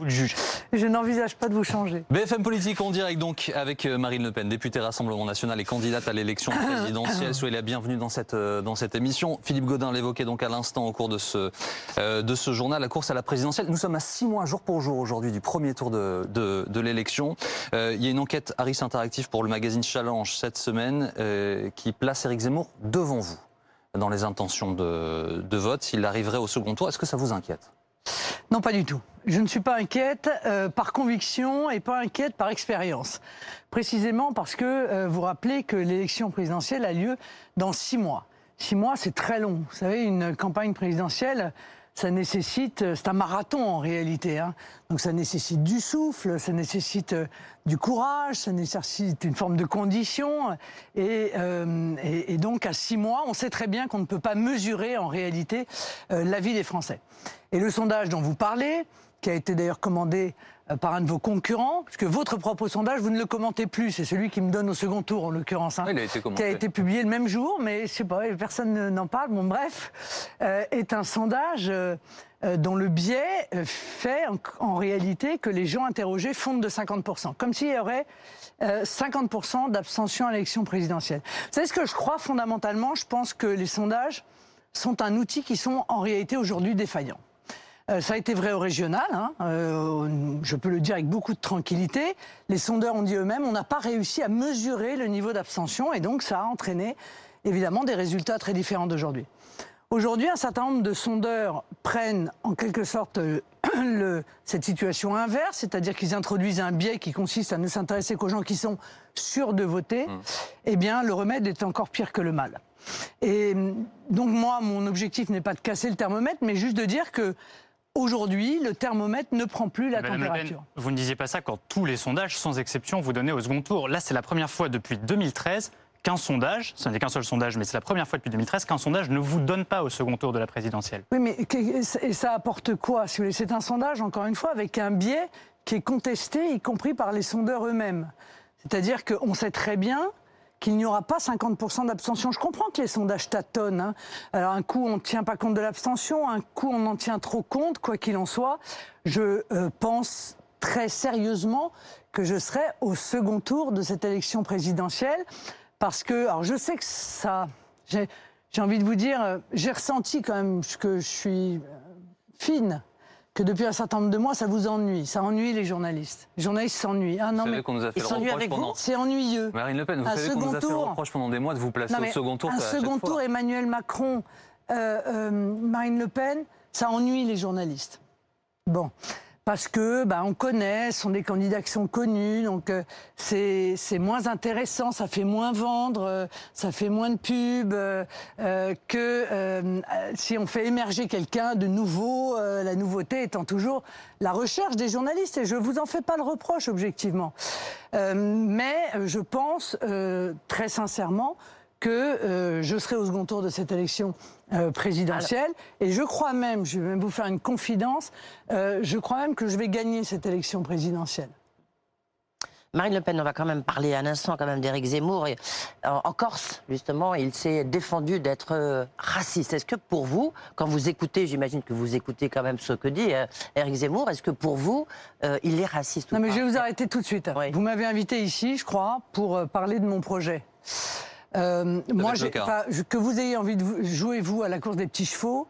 Vous le jugez. Je n'envisage pas de vous changer. BFM Politique en direct donc avec euh, Marine Le Pen, députée Rassemblement National et candidate à l'élection présidentielle. Soyez la bienvenue dans cette, euh, dans cette émission. Philippe Godin l'évoquait donc à l'instant au cours de ce, euh, de ce journal, la course à la présidentielle. Nous sommes à six mois jour pour jour aujourd'hui du premier tour de, de, de l'élection. Euh, il y a une enquête Harris Interactive pour le magazine Challenge cette semaine euh, qui place Éric Zemmour devant vous dans les intentions de, de vote. S'il arriverait au second tour, est-ce que ça vous inquiète? Non, pas du tout. Je ne suis pas inquiète euh, par conviction et pas inquiète par expérience. Précisément parce que euh, vous rappelez que l'élection présidentielle a lieu dans six mois. Six mois, c'est très long. Vous savez, une campagne présidentielle, ça nécessite, c'est un marathon en réalité. Hein. Donc ça nécessite du souffle, ça nécessite euh, du courage, ça nécessite une forme de condition. Et, euh, et, donc à six mois, on sait très bien qu'on ne peut pas mesurer en réalité euh, la vie des Français. Et le sondage dont vous parlez, qui a été d'ailleurs commandé euh, par un de vos concurrents, puisque votre propre sondage, vous ne le commentez plus, c'est celui qui me donne au second tour en l'occurrence, hein, qui a été publié le même jour, mais je sais pas, personne ne- n'en parle. Bon, bref, euh, est un sondage euh, dont le biais fait en, en réalité que les gens interrogés fondent de 50%, comme s'il y aurait euh, 50% d'abstention à l'élection présidentielle. Vous savez ce que je crois fondamentalement? Je pense que les sondages sont un outil qui sont en réalité aujourd'hui défaillants. Euh, ça a été vrai au régional, hein, euh, je peux le dire avec beaucoup de tranquillité. Les sondeurs ont dit eux-mêmes, on n'a pas réussi à mesurer le niveau d'abstention et donc ça a entraîné évidemment des résultats très différents d'aujourd'hui. Aujourd'hui, un certain nombre de sondeurs prennent en quelque sorte euh, le- cette situation inverse, c'est-à-dire qu'ils introduisent un biais qui consiste à ne s'intéresser qu'aux gens qui sont sûrs de voter. Eh bien, le remède est encore pire que le mal. Et donc moi, mon objectif n'est pas de casser le thermomètre, mais juste de dire que aujourd'hui, le thermomètre ne prend plus la Madame Le Pen, température. vous ne disiez pas ça quand tous les sondages, sans exception, vous donnaient au second tour. Là, c'est la première fois depuis 2013 qu'un sondage, ce n'est qu'un seul sondage, mais c'est la première fois depuis 2013 qu'un sondage ne vous donne pas au second tour de la présidentielle. Oui, mais et ça apporte quoi C'est un sondage, encore une fois, avec un biais qui est contesté, y compris par les sondeurs eux-mêmes. C'est-à-dire qu'on sait très bien qu'il n'y aura pas 50% d'abstention. Je comprends que les sondages tâtonnent. hein. Alors un coup, on ne tient pas compte de l'abstention, un coup, on en tient trop compte, quoi qu'il en soit. Je euh, pense très sérieusement que je serai au second tour de cette élection présidentielle parce que, alors je sais que ça, j'ai envie de vous dire, euh, j'ai ressenti quand même que je suis euh, fine, que depuis un certain nombre de mois, ça vous ennuie. Ça ennuie les journalistes. Les journalistes s'ennuient. Ah non, Vous mais savez qu'on nous a fait le avec pendant... c'est ennuyeux. Marine Le Pen, vous Un savez qu'on nous a fait le reproche pendant des mois de vous placer Non, au second tour. un second fois. tour, Emmanuel Macron, euh, euh, Marine Le Pen, ça ennuie les journalistes. Bon. Parce que bah, on connaît, ce sont des candidats qui sont connus, donc euh, c'est moins intéressant, ça fait moins vendre, euh, ça fait moins de pub euh, euh, que euh, euh, si on fait émerger quelqu'un de nouveau, la nouveauté étant toujours la recherche des journalistes. Et je vous en fais pas le reproche objectivement, mais je pense très sincèrement que euh, je serai au second tour de cette élection euh, présidentielle. Et je crois même, je vais même vous faire une confidence, euh, je crois même que je vais gagner cette élection présidentielle. Marine Le Pen, on va quand même parler un instant quand même d'Éric Zemmour. Et, en, en Corse, justement, il s'est défendu d'être raciste. Est-ce que pour vous, quand vous écoutez, j'imagine que vous écoutez quand même ce que dit Éric Zemmour, est-ce que pour vous, euh, il est raciste Non mais pas je vais vous arrêter tout de suite. Oui. Vous m'avez invité ici, je crois, pour parler de mon projet. Euh, moi, que vous ayez envie de jouer vous à la course des petits chevaux,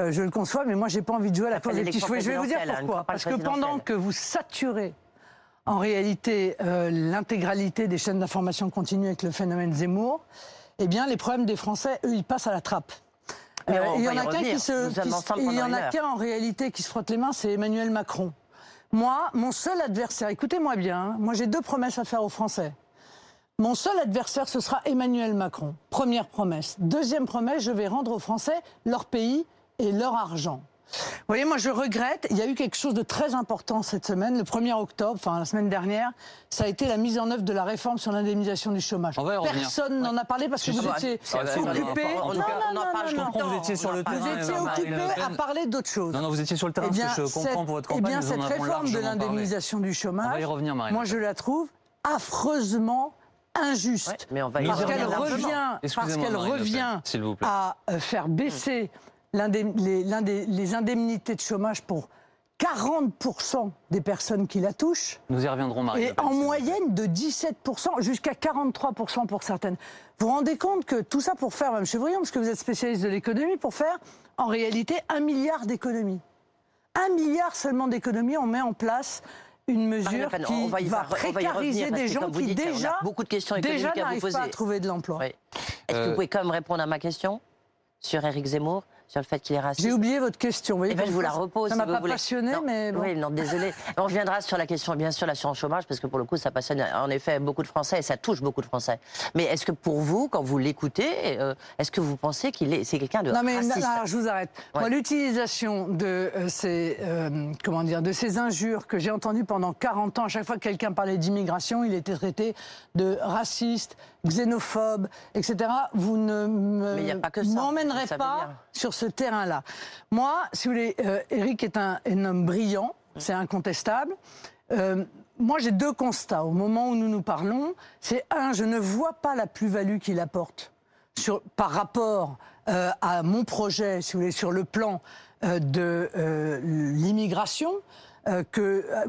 euh, je le conçois, mais moi j'ai pas envie de jouer à la course des petits chevaux. Et je vais vous dire hein, pourquoi. Parce que pendant que vous saturez en réalité euh, l'intégralité des chaînes d'information continue avec le phénomène Zemmour, eh bien les problèmes des Français, eux, ils passent à la trappe. Mais Euh, il y en y a qu'un qui se, qui il y a qu'un en réalité qui se frotte les mains, c'est Emmanuel Macron. Moi, mon seul adversaire, écoutez-moi bien, hein, moi j'ai deux promesses à faire aux Français. Mon seul adversaire, ce sera Emmanuel Macron. Première promesse. Deuxième promesse, je vais rendre aux Français leur pays et leur argent. Vous voyez, moi je regrette, il y a eu quelque chose de très important cette semaine, le 1er octobre, enfin la semaine dernière, ça a été la mise en œuvre de la réforme sur l'indemnisation du chômage. Personne n'en a parlé parce que vous étiez occupé. Non, non, non, je comprends, vous étiez sur le terrain. Vous étiez Marine occupé à parler d'autre chose. Non, non, vous étiez sur le terrain, Eh bien, parce que je comprends pour votre eh campagne. bien, nous en cette réforme de l'indemnisation du chômage, moi je la trouve affreusement injuste. Ouais, mais on va y parce qu'elle revient, parce qu'elle revient s'il vous plaît. à euh, faire baisser les, les indemnités de chômage pour 40% des personnes qui la touchent. Nous y reviendrons, Marie. Et en moyenne de 17%, jusqu'à 43% pour certaines. Vous vous rendez compte que tout ça pour faire, Mme Chevrillon, parce que vous êtes spécialiste de l'économie, pour faire en réalité un milliard d'économies. Un milliard seulement d'économies, on met en place une mesure qui va, précariser des gens qui déjà, beaucoup de questions déjà n'arrivent pas à trouver de l'emploi. Est-ce que vous euh, pouvez quand même répondre à ma question sur Éric Zemmour? Sur le fait qu'il est raciste. J'ai oublié votre question. Vous eh ben, je vous la repose. Ça m'a pas passionné, mais Oui, non, désolé. On reviendra sur la question, bien sûr, l'assurance chômage, parce que pour le coup, ça passionne en effet beaucoup de Français et ça touche beaucoup de Français. Mais est-ce que pour vous, quand vous l'écoutez, euh, est-ce que vous pensez qu'il est, c'est quelqu'un de non, mais, raciste Non, je vous arrête. L'utilisation de euh, ces, euh, comment dire, de ces injures que j'ai entendues pendant 40 ans, à chaque fois que quelqu'un parlait d'immigration, il était traité de raciste, xénophobe, etc. Vous ne m'emmènerez pas sur ce terrain-là. Moi, si vous voulez, euh, Eric est un, homme brillant, c'est incontestable. Euh, moi, j'ai deux constats au moment où nous nous parlons. C'est un, je ne vois pas la plus-value qu'il apporte sur, par rapport euh, à mon projet, si vous voulez, sur le plan de l'immigration,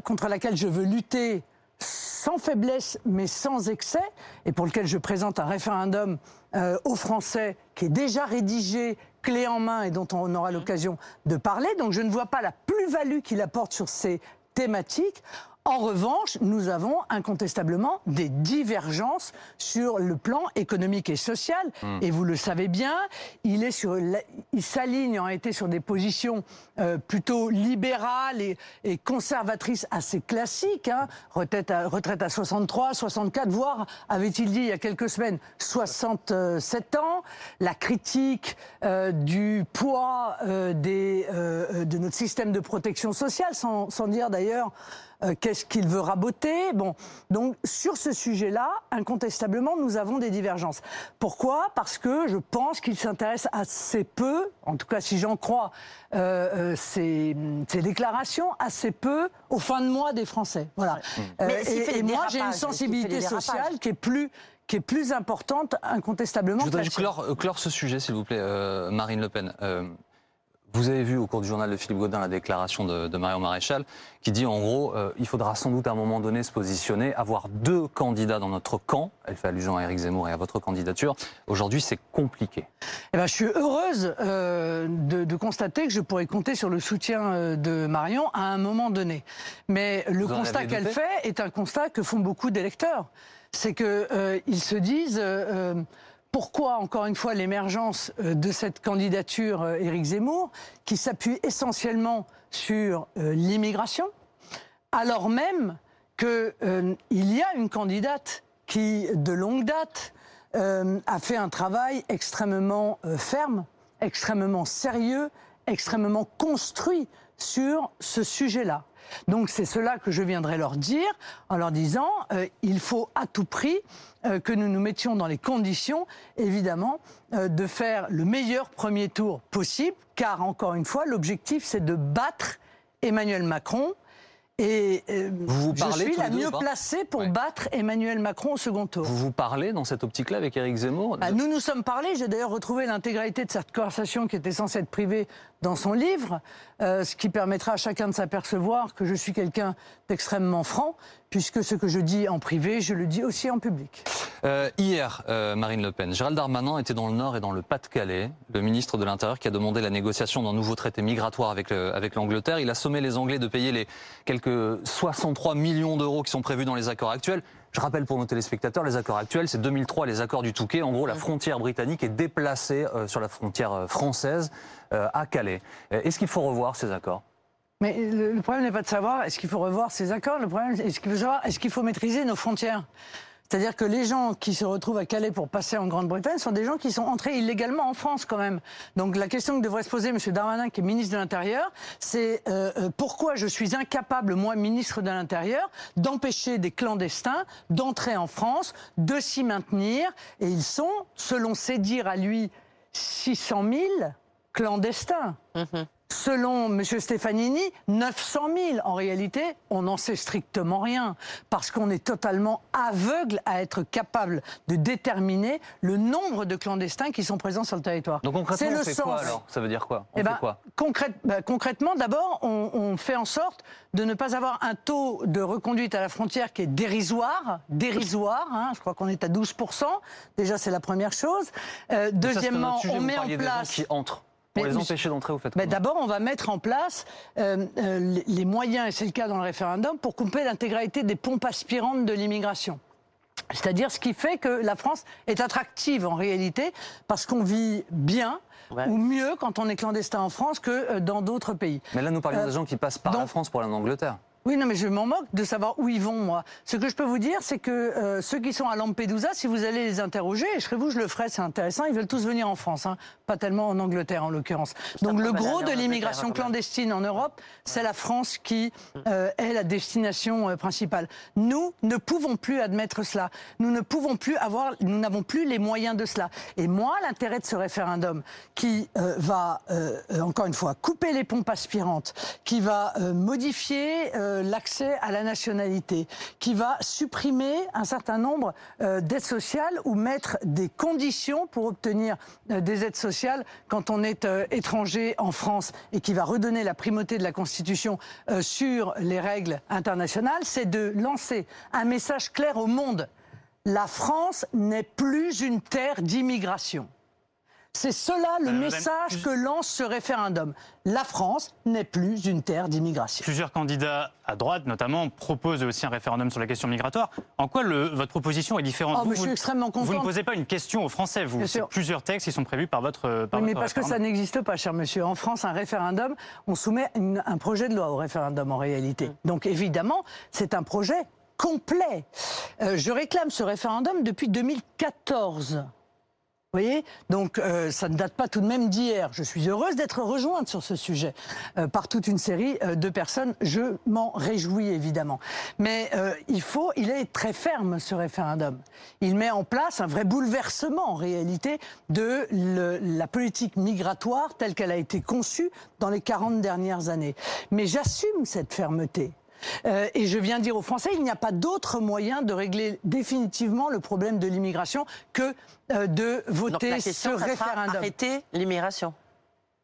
contre laquelle je veux lutter sans faiblesse mais sans excès, et pour lequel je présente un référendum euh, aux Français qui est déjà rédigé, clé en main, et dont on aura l'occasion de parler. Donc je ne vois pas la plus-value qu'il apporte sur ces thématiques. En revanche, nous avons incontestablement des divergences sur le plan économique et social. Hmm. Et vous le savez bien, il est sur, il s'aligne en été sur des positions euh, plutôt libérales et, et, conservatrices assez classiques. Hein. Retraite, à, retraite à 63, 64, voire, avait-il dit il y a quelques semaines, 67 ans. La critique euh, du poids euh, des, euh, de notre système de protection sociale, sans, sans dire d'ailleurs euh, qu'est-ce qu'il veut raboter? Bon, donc sur ce sujet-là, incontestablement, nous avons des divergences. Pourquoi? Parce que je pense qu'il s'intéresse assez peu, en tout cas si j'en crois euh, euh ces, déclarations, assez peu aux fins de mois des Français. Voilà. Euh, et, moi, j'ai une sensibilité sociale qui est plus qui est plus importante incontestablement. Je voudrais clore, clore, ce sujet, s'il vous plaît, Marine Le Pen. Vous avez vu au cours du journal de Philippe Godin la déclaration de, de Marion Maréchal qui dit en gros euh, il faudra sans doute à un moment donné se positionner, avoir deux candidats dans notre camp. Elle fait allusion à Éric Zemmour et à votre candidature. Aujourd'hui, c'est compliqué. Eh ben, je suis heureuse euh, de, de, constater que je pourrais compter sur le soutien euh, de Marion à un moment donné. Mais le constat qu'elle fait est un constat que font beaucoup d'électeurs. C'est qu'ils euh, se disent pourquoi, encore une fois, l'émergence euh, de cette candidature euh, Éric Zemmour, qui s'appuie essentiellement sur euh, l'immigration, alors même qu'il y a une candidate qui, de longue date, a fait un travail extrêmement ferme, extrêmement sérieux, extrêmement construit sur ce sujet-là? Donc c'est cela que je viendrai leur dire en leur disant euh, il faut à tout prix euh, que nous nous mettions dans les conditions, évidemment, euh, de faire le meilleur premier tour possible, car encore une fois, l'objectif c'est de battre Emmanuel Macron et euh, vous je suis la mieux placée pour battre Emmanuel Macron au second tour. Vous vous parlez dans cette optique-là avec Éric Zemmour? Bah, Nous nous sommes parlé. J'ai d'ailleurs retrouvé l'intégralité de cette conversation qui était censée être privée dans son livre, euh, ce qui permettra à chacun de s'apercevoir que je suis quelqu'un d'extrêmement franc, puisque ce que je dis en privé, je le dis aussi en public. Euh, hier, Marine Le Pen, Gérald Darmanin était dans le Nord et dans le Pas-de-Calais, le ministre de l'Intérieur qui a demandé la négociation d'un nouveau traité migratoire avec l'Angleterre. Il a sommé les Anglais de payer les quelques 63 millions d'euros qui sont prévus dans les accords actuels. Je rappelle pour nos téléspectateurs, les accords actuels, c'est 2003, les accords du Touquet. En gros, la frontière britannique est déplacée euh, sur la frontière euh, française euh, à Calais. Est-ce qu'il faut revoir ces accords? Mais le, problème n'est pas de savoir est-ce qu'il faut revoir ces accords, le problème est ce qu'il faut savoir est-ce qu'il faut maîtriser nos frontières? C'est-à-dire que les gens qui se retrouvent à Calais pour passer en Grande-Bretagne sont des gens qui sont entrés illégalement en France quand même. Donc la question que devrait se poser M. Darmanin, qui est ministre de l'Intérieur, c'est euh, euh, pourquoi je suis incapable, moi, ministre de l'Intérieur, d'empêcher des clandestins d'entrer en France, de s'y maintenir? Et ils sont, selon ses dires à lui, 600 000 clandestins. Mmh Selon M. Stefanini, 900 000. En réalité, on n'en sait strictement rien, parce qu'on est totalement aveugle à être capable de déterminer le nombre de clandestins qui sont présents sur le territoire. Donc concrètement, on le fait sens. quoi alors? Ça veut dire quoi? On Eh fait ben, quoi? concrète- bah, concrètement, d'abord, on, on fait en sorte de ne pas avoir un taux de reconduite à la frontière qui est dérisoire, dérisoire. hein, je crois qu'on est à 12% Déjà, c'est la première chose. Euh, Ça, deuxièmement, sujet, on met en parliez des gens place. qui entrent. Pour Mais les empêcher d'entrer, vous faites comment D'abord, on va mettre en place euh, euh, les- moyens, et c'est le cas dans le référendum, pour couper l'intégralité des pompes aspirantes de l'immigration. C'est-à-dire ce qui fait que la France est attractive en réalité, parce qu'on vit bien Ouais. ou mieux quand on est clandestin en France que euh, dans d'autres pays. Mais là, nous parlions Euh, des gens qui passent par la France pour aller en Angleterre. Oui, non, mais je m'en moque de savoir où ils vont, moi. Ce que je peux vous dire, c'est que euh, ceux qui sont à Lampedusa, si vous allez les interroger, et je serais vous, je le ferai, c'est intéressant, ils veulent tous venir en France, hein, pas tellement en Angleterre en l'occurrence. Donc le gros aller de l'immigration clandestine en Europe, c'est la France qui euh, est la destination euh, principale. Nous ne pouvons plus admettre cela. Nous ne pouvons plus avoir, nous n'avons plus les moyens de cela. Et moi, l'intérêt de ce référendum, qui va encore une fois couper les pompes aspirantes, qui va euh, modifier euh, l'accès à la nationalité, qui va supprimer un certain nombre euh, d'aides sociales ou mettre des conditions pour obtenir euh, des aides sociales quand on est étranger en France et qui va redonner la primauté de la Constitution sur les règles internationales, c'est de lancer un message clair au monde. La France n'est plus une terre d'immigration. C'est cela le Madame, message que lance ce référendum. La France n'est plus une terre d'immigration. Plusieurs candidats à droite, notamment, proposent aussi un référendum sur la question migratoire. En quoi le- votre proposition est différente? Oh, vous, mais je suis extrêmement Vous ne posez pas une question aux Français, vous. C'est sûr. plusieurs textes qui sont prévus par votre. Par Oui, mais parce que ça n'existe pas, cher monsieur. En France, un référendum, on soumet une- un projet de loi au référendum en réalité. Donc évidemment, c'est un projet complet. Euh, je réclame ce référendum depuis 2014. Vous voyez Donc euh, ça ne date pas tout de même d'hier. Je suis heureuse d'être rejointe sur ce sujet euh, par toute une série euh, de personnes. Je m'en réjouis évidemment. Mais euh, il faut, il est très ferme ce référendum. Il met en place un vrai bouleversement en réalité de le- la politique migratoire telle qu'elle a été conçue dans les 40 dernières années. Mais j'assume cette fermeté. Euh, et je viens dire aux Français, il n'y a pas d'autre moyen de régler définitivement le problème de l'immigration que euh, de Donc voter la ce question, référendum. arrêter l'immigration.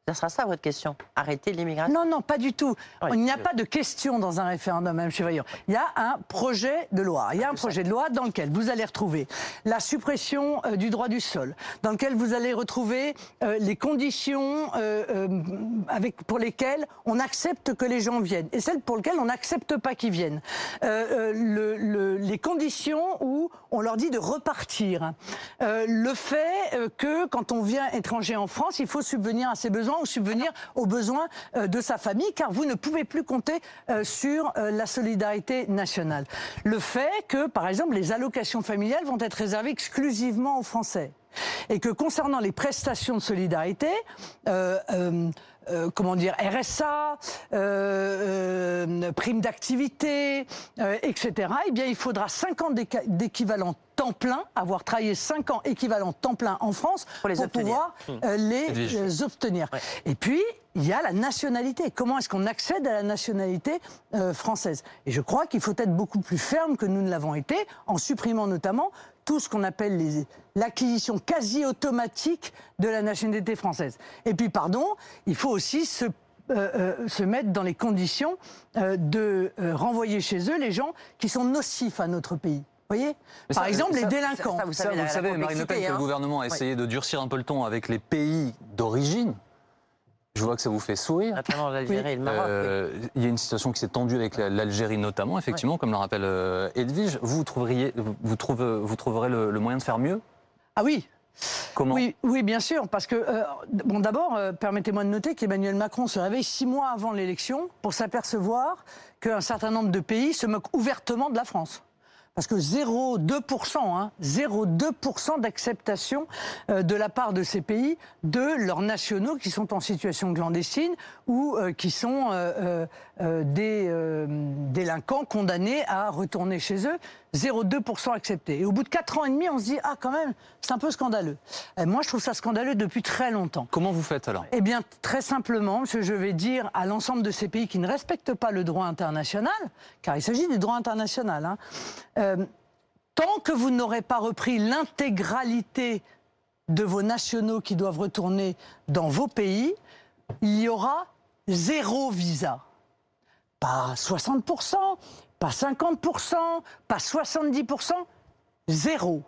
Ça sera ça votre question Arrêter l'immigration Non, non, pas du tout. Oui, il n'y a pas de question dans un référendum, Mme Chevaillon. Il y a un projet de loi. Il y a un projet de loi dans lequel vous allez retrouver la suppression euh, du droit du sol, dans lequel vous allez retrouver euh, les conditions euh, avec, pour lesquelles on accepte que les gens viennent et celles pour lesquelles on n'accepte pas qu'ils viennent. Le- le- les conditions où on leur dit de repartir. Le fait que quand on vient étranger en France, il faut subvenir à ses besoins ou subvenir aux besoins euh, de sa famille, car vous ne pouvez plus compter euh, sur euh, la solidarité nationale. Le fait que, par exemple, les allocations familiales vont être réservées exclusivement aux Français. Et que concernant les prestations de solidarité, euh, comment dire, RSA, euh, euh, prime d'activité, euh, etc., eh bien, il faudra 5 ans d'équivalent temps plein, avoir travaillé 5 ans équivalent temps plein en France Pour les obtenir. pouvoir euh, les euh, obtenir. Ouais. Et puis, il y a la nationalité. Comment est-ce qu'on accède à la nationalité euh, française? Et je crois qu'il faut être beaucoup plus ferme que nous ne l'avons été, en supprimant notamment tout ce qu'on appelle l'acquisition quasi automatique de la nationalité française. Et puis, pardon, il faut aussi se euh, euh, se mettre dans les conditions euh, de euh, renvoyer chez eux les gens qui sont nocifs à notre pays. Vous voyez? Mais Par ça- exemple, ça- les délinquants. ça, vous Ça, savez, vous la- le la savez, Marine Le Pen, que le hein. gouvernement a Oui. essayé de durcir un peu le ton avec les pays d'origine. Je vois que ça vous fait sourire. Notamment l'Algérie et le Maroc. oui. Euh, il y a une situation qui s'est tendue avec la- l'Algérie notamment, effectivement, comme le rappelle euh, Edwige. Vous, trouveriez, vous, vous trouve- vous trouverez le, le moyen de faire mieux? Ah oui, Comment? Oui, oui, bien sûr, parce que euh, bon, d'abord, euh, permettez-moi de noter qu'Emmanuel Macron se réveille six mois avant l'élection pour s'apercevoir qu'un certain nombre de pays se moquent ouvertement de la France. Parce que 0,2%, hein, 0,2% d'acceptation euh, de la part de ces pays de leurs nationaux qui sont en situation clandestine ou euh, qui sont euh, des délinquants condamnés à retourner chez eux 0,2% accepté. Et au bout de 4 ans et demi, on se dit, ah quand même, c'est un peu scandaleux. Et moi, je trouve ça scandaleux depuis très longtemps. Comment vous faites alors? Eh bien, très simplement, ce que je vais dire à l'ensemble de ces pays qui ne respectent pas le droit international, car il s'agit du droit international, hein, euh, tant que vous n'aurez pas repris l'intégralité de vos nationaux qui doivent retourner dans vos pays, il y aura zéro visa. Pas 60%, pas 50%, pas 70%, zéro.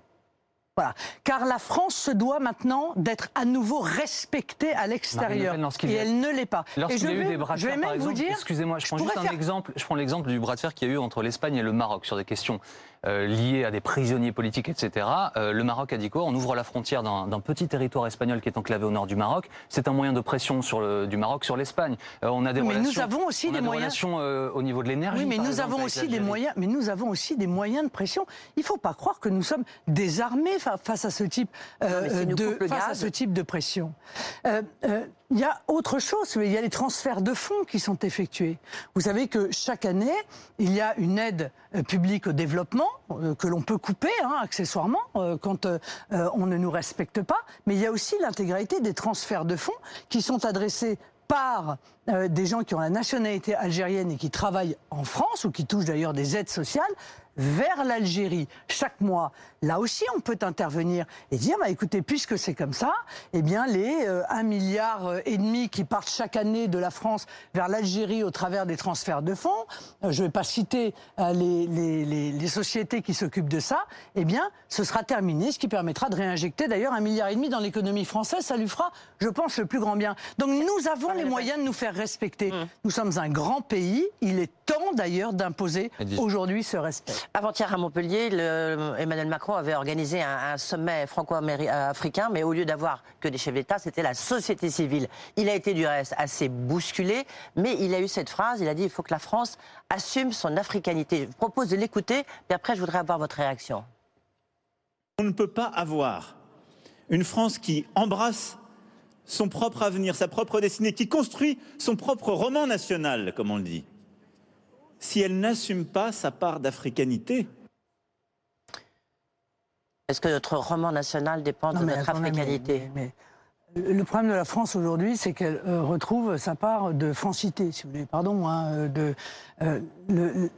Voilà. Car la France se doit maintenant d'être à nouveau respectée à l'extérieur. Et elle ne l'est pas. Lorsqu'il y a eu vais- des bras de fer, par exemple, excusez-moi, je prends juste pourrais un faire- exemple. Je prends l'exemple du bras de fer qu'il y a eu entre l'Espagne et le Maroc sur des questions euh, liées à des prisonniers politiques, etc. Euh, le Maroc a dit quoi? On ouvre la frontière d'un petit territoire espagnol qui est enclavé au nord du Maroc. C'est un moyen de pression sur le, du Maroc sur l'Espagne. Euh, on a des Mais nous avons aussi on a des moyens- relations euh, au niveau de l'énergie. Oui, mais nous exemple, avons aussi des moyens. Mais nous avons aussi des moyens de pression. Il ne faut pas croire que nous sommes désarmés fa- face à ce type euh, de face à ce type de pression. Il y a autre chose. Il y a les transferts de fonds qui sont effectués. Vous savez que chaque année, il y a une aide euh, publique au développement euh, que l'on peut couper hein, accessoirement euh, quand on ne nous respecte pas. Mais il y a aussi l'intégralité des transferts de fonds qui sont adressés par des gens qui ont la nationalité algérienne et qui travaillent en France ou qui touchent d'ailleurs des aides sociales vers l'Algérie chaque mois. Là aussi, on peut intervenir et dire, bah, écoutez, puisque c'est comme ça, eh bien, les euh, 1 milliard euh, et demi qui partent chaque année de la France vers l'Algérie au travers des transferts de fonds, euh, je ne vais pas citer euh, les, les- les- les sociétés qui s'occupent de ça, eh bien, ce sera terminé, ce qui permettra de réinjecter d'ailleurs un milliard et demi dans l'économie française. Ça lui fera, je pense, le plus grand bien. Donc, nous avons les moyens de nous faire respecter. Nous sommes un grand pays. Il est temps d'ailleurs d'imposer aujourd'hui ce respect. Avant-hier à Montpellier, Emmanuel Macron avait organisé un, un sommet franco-africain, mais au lieu d'avoir que des chefs d'État, c'était la société civile. Il a été du reste assez bousculé, mais il a eu cette phrase, il a dit il faut que la France assume son africanité. Je vous propose de l'écouter, puis après je voudrais avoir votre réaction. On ne peut pas avoir une France qui embrasse son propre avenir, sa propre destinée, qui construit son propre roman national, comme on le dit, si elle n'assume pas sa part d'africanité. Est-ce que notre roman national dépend Non, de notre attendez, africanité mais- mais le problème de la France aujourd'hui, c'est qu'elle euh, retrouve sa part de francité, si vous voulez. Pardon, hein, euh, de, euh, le- le-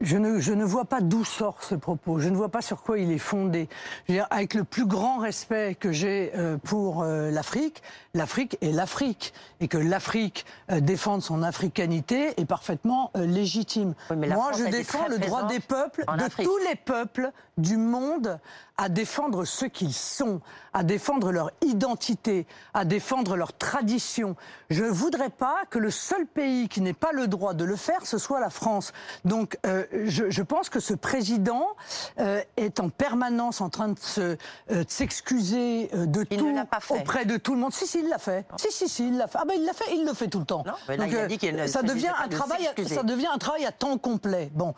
je, ne, je ne vois pas d'où sort ce propos. Je ne vois pas sur quoi il est fondé. Je veux dire, avec le plus grand respect que j'ai euh, pour euh, l'Afrique, l'Afrique est l'Afrique. Et que l'Afrique euh, défende son africanité est parfaitement euh, légitime. Oui, Moi, France je défends le droit des peuples, de Afrique. tous les peuples du monde à défendre ce qu'ils sont, à défendre leur identité, à défendre leur tradition. Je ne voudrais pas que le seul pays qui n'ait pas le droit de le faire, ce soit la France. Donc euh, je, je pense que ce président euh, est en permanence en train de se, euh, de s'excuser de Il tout auprès de tout le monde. Si, si, il l'a fait. Si, si, si, il l'a fait. Ah ben il l'a fait, il le fait tout le temps. Non, mais là, il a dit qu'il ne ça devient un de travail, ça devient un travail à temps complet. Bon,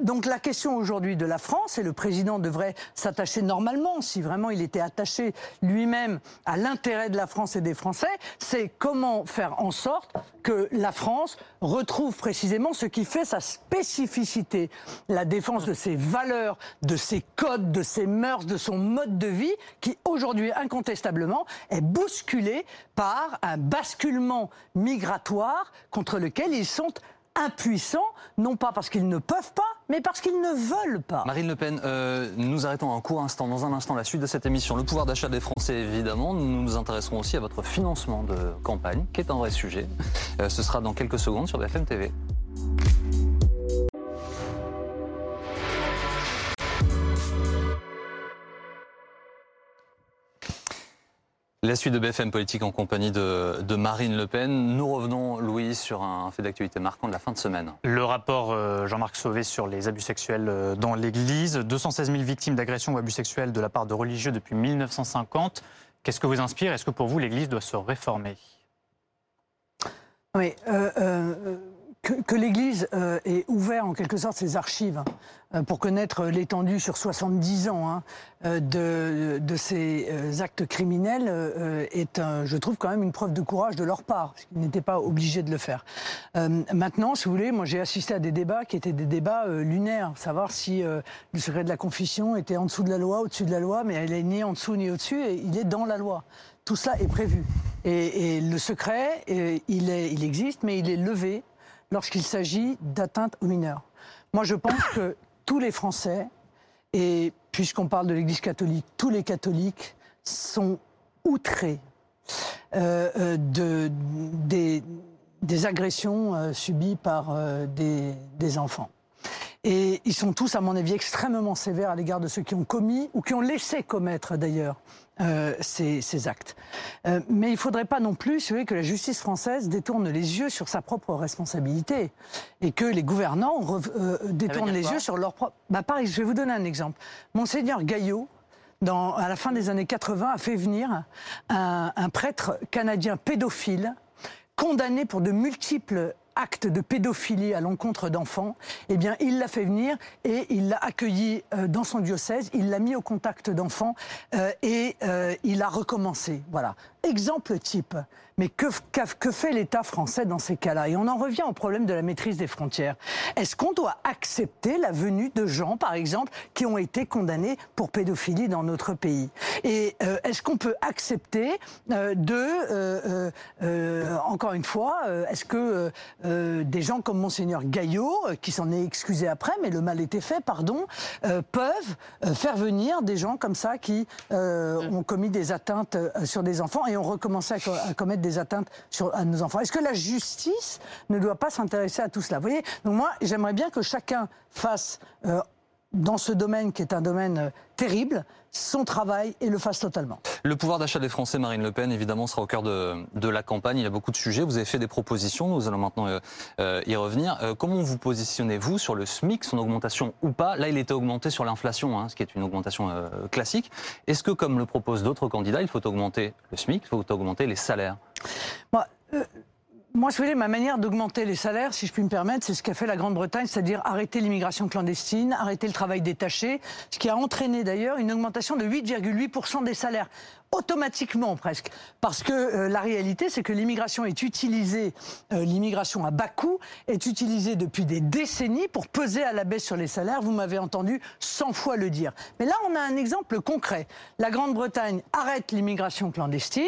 donc la question aujourd'hui de la France, et le président devrait s'attacher normalement, si vraiment il était attaché lui-même à l'intérêt de la France et des Français, c'est comment faire en sorte que la France retrouve précisément ce qui fait sa spécificité, la défense de ses valeurs, de ses codes, de ses mœurs, de son mode de vie, qui aujourd'hui incontestablement est bousculé par un basculement migratoire contre lequel ils sont impuissants, non pas parce qu'ils ne peuvent pas, mais parce qu'ils ne veulent pas. Marine Le Pen, euh, nous arrêtons un court instant, dans un instant, la suite de cette émission. Le pouvoir d'achat des Français, évidemment. Nous nous intéresserons aussi à votre financement de campagne, qui est un vrai sujet. Euh, ce sera dans quelques secondes sur BFM TV. La suite de BFM Politique en compagnie de, de Marine Le Pen. Nous revenons, Louis, sur un fait d'actualité marquant de la fin de semaine. Le rapport euh, Jean-Marc Sauvé sur les abus sexuels euh, dans l'Église, 216 000 victimes d'agressions ou abus sexuels de la part de religieux depuis 1950. Qu'est-ce que vous inspire? Est-ce que pour vous l'Église doit se réformer? Oui, euh, euh, que, l'Église euh, ait ouvert en quelque sorte ses archives euh, pour connaître l'étendue sur 70 ans hein, euh, de, ces actes criminels est, je trouve, quand même une preuve de courage de leur part, parce qu'ils n'étaient pas obligés de le faire. Maintenant, si vous voulez, moi j'ai assisté à des débats qui étaient des débats lunaires, savoir si le secret de la confession était en dessous de la loi, au-dessus de la loi, mais elle est ni en dessous ni au-dessus, et il est dans la loi. Tout cela est prévu. Et, le secret, il existe, mais il est levé lorsqu'il s'agit d'atteinte aux mineurs. Moi, je pense que tous les Français, et puisqu'on parle de l'Église catholique, tous les catholiques sont outrés euh, euh, de, des, agressions euh, subies par des enfants. Et ils sont tous, à mon avis, extrêmement sévères à l'égard de ceux qui ont commis ou qui ont laissé commettre d'ailleurs euh, ces, ces actes. Euh, mais il ne faudrait pas non plus si vous voulez, que la justice française détourne les yeux sur sa propre responsabilité et que les gouvernants euh, détournent les yeux sur leur propre. Bah, pareil, je vais vous donner un exemple. Monseigneur Gaillot, dans, à la fin des années 80, a fait venir un, un prêtre canadien pédophile condamné pour de multiples actes de pédophilie à l'encontre d'enfants, eh bien, il l'a fait venir et il l'a accueilli euh, dans son diocèse, il l'a mis au contact d'enfants euh, et euh, il a recommencé. Voilà. Exemple type. Mais que, que fait l'État français dans ces cas-là? Et on en revient au problème de la maîtrise des frontières. Est-ce qu'on doit accepter la venue de gens, par exemple, qui ont été condamnés pour pédophilie dans notre pays? Et euh, est-ce qu'on peut accepter euh, de, euh, encore une fois, est-ce que euh, des gens comme Monseigneur Gaillot, euh, qui s'en est excusé après, mais le mal était fait, pardon, euh, peuvent faire venir des gens comme ça qui ont commis des atteintes sur des enfants et ont recommencé à, co- à commettre des atteintes sur, à nos enfants. Est-ce que la justice ne doit pas s'intéresser à tout cela? Vous voyez Donc moi, j'aimerais bien que chacun fasse dans ce domaine qui est un domaine euh, terrible, son travail et le fasse totalement. Le pouvoir d'achat des Français, Marine Le Pen, évidemment, sera au cœur de, de la campagne. Il y a beaucoup de sujets. Vous avez fait des propositions. Nous allons maintenant euh, euh, y revenir. Euh, comment vous positionnez-vous sur le SMIC, son augmentation ou pas? Là, il était augmenté sur l'inflation, hein, ce qui est une augmentation classique. Est-ce que, comme le proposent d'autres candidats, il faut augmenter le SMIC, il faut augmenter les salaires? Moi, moi, ma manière d'augmenter les salaires, si je puis me permettre, c'est ce qu'a fait la Grande-Bretagne, c'est-à-dire arrêter l'immigration clandestine, arrêter le travail détaché, ce qui a entraîné d'ailleurs une augmentation de 8,8% des salaires, automatiquement presque. Parce que euh, la réalité, c'est que l'immigration est utilisée, euh, l'immigration à bas coût est utilisée depuis des décennies pour peser à la baisse sur les salaires. Vous m'avez entendu 100 fois le dire. Mais là, on a un exemple concret. La Grande-Bretagne arrête l'immigration clandestine,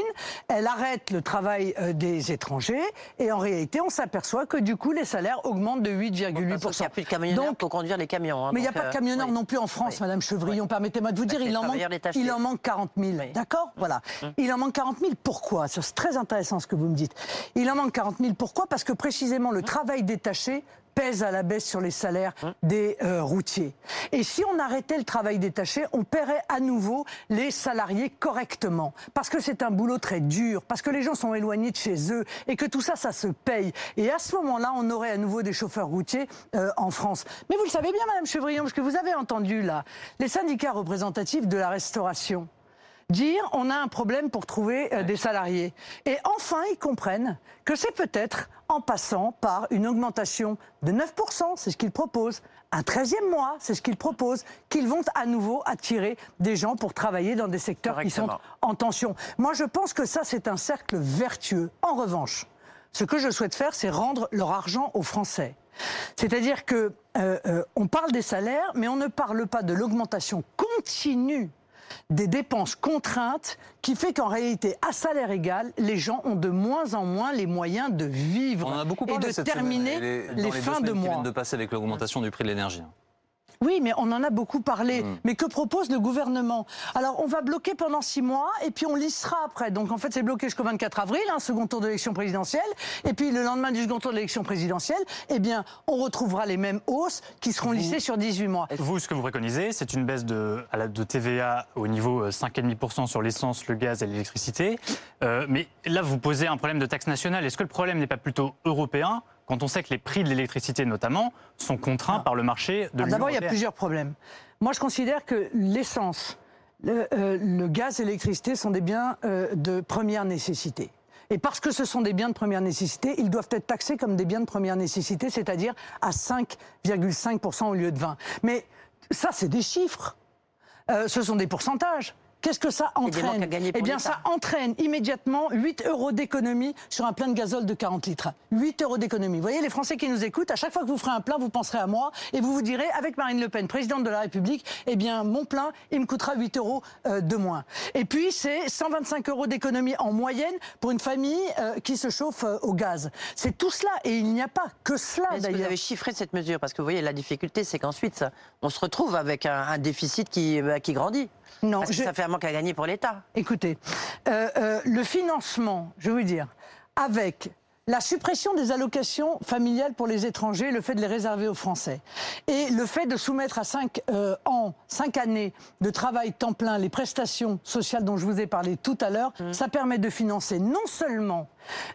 elle arrête le travail euh, des étrangers, et en réalité, on s'aperçoit que du coup, les salaires augmentent de 8,8%. Il n'y a plus de camionneurs Donc, pour conduire les camions. hein, mais il n'y a pas de camionneurs oui. non plus en France, Oui. Madame Chevrillon. Permettez-moi de vous dire, il en, manque, il en manque 40 000. Oui. D'accord? Voilà. Il en manque 40 000. Pourquoi? C'est très intéressant ce que vous me dites. Il en manque 40 000. Pourquoi? Parce que précisément le travail détaché pèse à la baisse sur les salaires des euh, routiers. Et si on arrêtait le travail détaché, on paierait à nouveau les salariés correctement. Parce que c'est un boulot très dur, parce que les gens sont éloignés de chez eux et que tout ça, ça se paye. Et à ce moment-là, on aurait à nouveau des chauffeurs routiers euh, en France. Mais vous le savez bien, Madame Chevrillon, parce que vous avez entendu là les syndicats représentatifs de la restauration dire on a un problème pour trouver euh, des salariés. Et enfin, ils comprennent que c'est peut-être en passant par une augmentation de 9%, c'est ce qu'ils proposent, un 13e mois, c'est ce qu'ils proposent, qu'ils vont à nouveau attirer des gens pour travailler dans des secteurs qui sont en tension. Moi, je pense que ça, c'est un cercle vertueux. En revanche, ce que je souhaite faire, c'est rendre leur argent aux Français. C'est-à-dire que euh, euh, on parle des salaires, mais on ne parle pas de l'augmentation continue des dépenses contraintes qui fait qu'en réalité, à salaire égal, les gens ont de moins en moins les moyens de vivre On en a beaucoup et de cette terminer semaine, et les, fins de qui mois. viennent de passer avec l'augmentation du prix de l'énergie. Oui, mais on en a beaucoup parlé. Mm. Mais que propose le gouvernement? Alors, on va bloquer pendant six mois et puis on lissera après. Donc, en fait, c'est bloqué jusqu'au 24 avril, un second tour d'élection présidentielle. Et puis, le lendemain du second tour de l'élection présidentielle, eh bien, on retrouvera les mêmes hausses qui seront lissées sur 18 mois. Vous, ce que vous préconisez, c'est une baisse de, à la- de TVA au niveau euh, 5,5% sur l'essence, le gaz et l'électricité. Euh, mais là, vous posez un problème de taxe nationale. Est-ce que le problème n'est pas plutôt européen? Quand on sait que les prix de l'électricité, notamment, sont contraints par le marché de Alors, l'Union D'abord, il y a plusieurs problèmes. Moi, je considère que l'essence, le, euh, le gaz et l'électricité sont des biens euh, de première nécessité. Et parce que ce sont des biens de première nécessité, ils doivent être taxés comme des biens de première nécessité, c'est-à-dire à 5,5% au lieu de 20. Mais ça, c'est des chiffres. Euh, ce sont des pourcentages. Qu'est-ce que ça entraîne Eh bien, ça entraîne immédiatement 8 euros d'économie sur un plein de gazole de 40 litres. 8 euros d'économie. Vous voyez, les Français qui nous écoutent, à chaque fois que vous ferez un plein, vous penserez à moi et vous vous direz, avec Marine Le Pen, présidente de la République, eh bien, mon plein, il me coûtera 8 euros euh, de moins. Et puis, c'est 125 euros d'économie en moyenne pour une famille euh, qui se chauffe euh, au gaz. C'est tout cela. Et il n'y a pas que cela, vous avez chiffré cette mesure? Parce que vous voyez, la difficulté, c'est qu'ensuite, on se retrouve avec un, un déficit qui, bah, qui grandit. Non, Parce que je- ça fait un manque à gagner pour l'État. Écoutez, euh, euh, le financement, je vais vous dire, avec la suppression des allocations familiales pour les étrangers, le fait de les réserver aux Français, et le fait de soumettre à 5 ans, 5 années de travail temps plein les prestations sociales dont je vous ai parlé tout à l'heure, ça permet de financer non seulement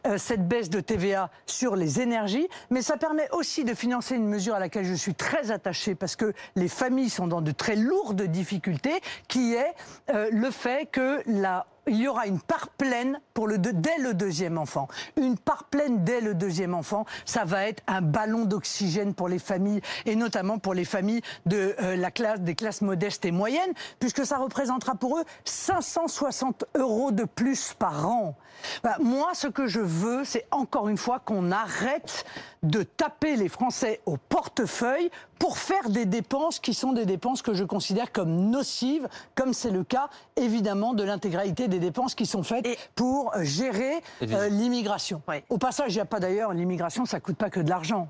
euh, cette baisse de TVA sur les énergies, mais ça permet aussi de financer une mesure à laquelle je suis très attachée parce que les familles sont dans de très lourdes difficultés, qui est euh, le fait que la il y aura une part pleine pour le dès le deuxième enfant. Une part pleine dès le deuxième enfant, ça va être un ballon d'oxygène pour les familles et notamment pour les familles de euh, la classe des classes modestes et moyennes, puisque ça représentera pour eux 560 euros de plus par an. Bah, moi, ce que je veux, c'est encore une fois qu'on arrête de taper les Français au portefeuille pour faire des dépenses qui sont des dépenses que je considère comme nocives, comme c'est le cas évidemment de l'intégralité des dépenses qui sont faites Et- pour gérer euh, l'immigration. Oui. Au passage, il n'y a pas d'ailleurs, l'immigration, ça coûte pas que de l'argent.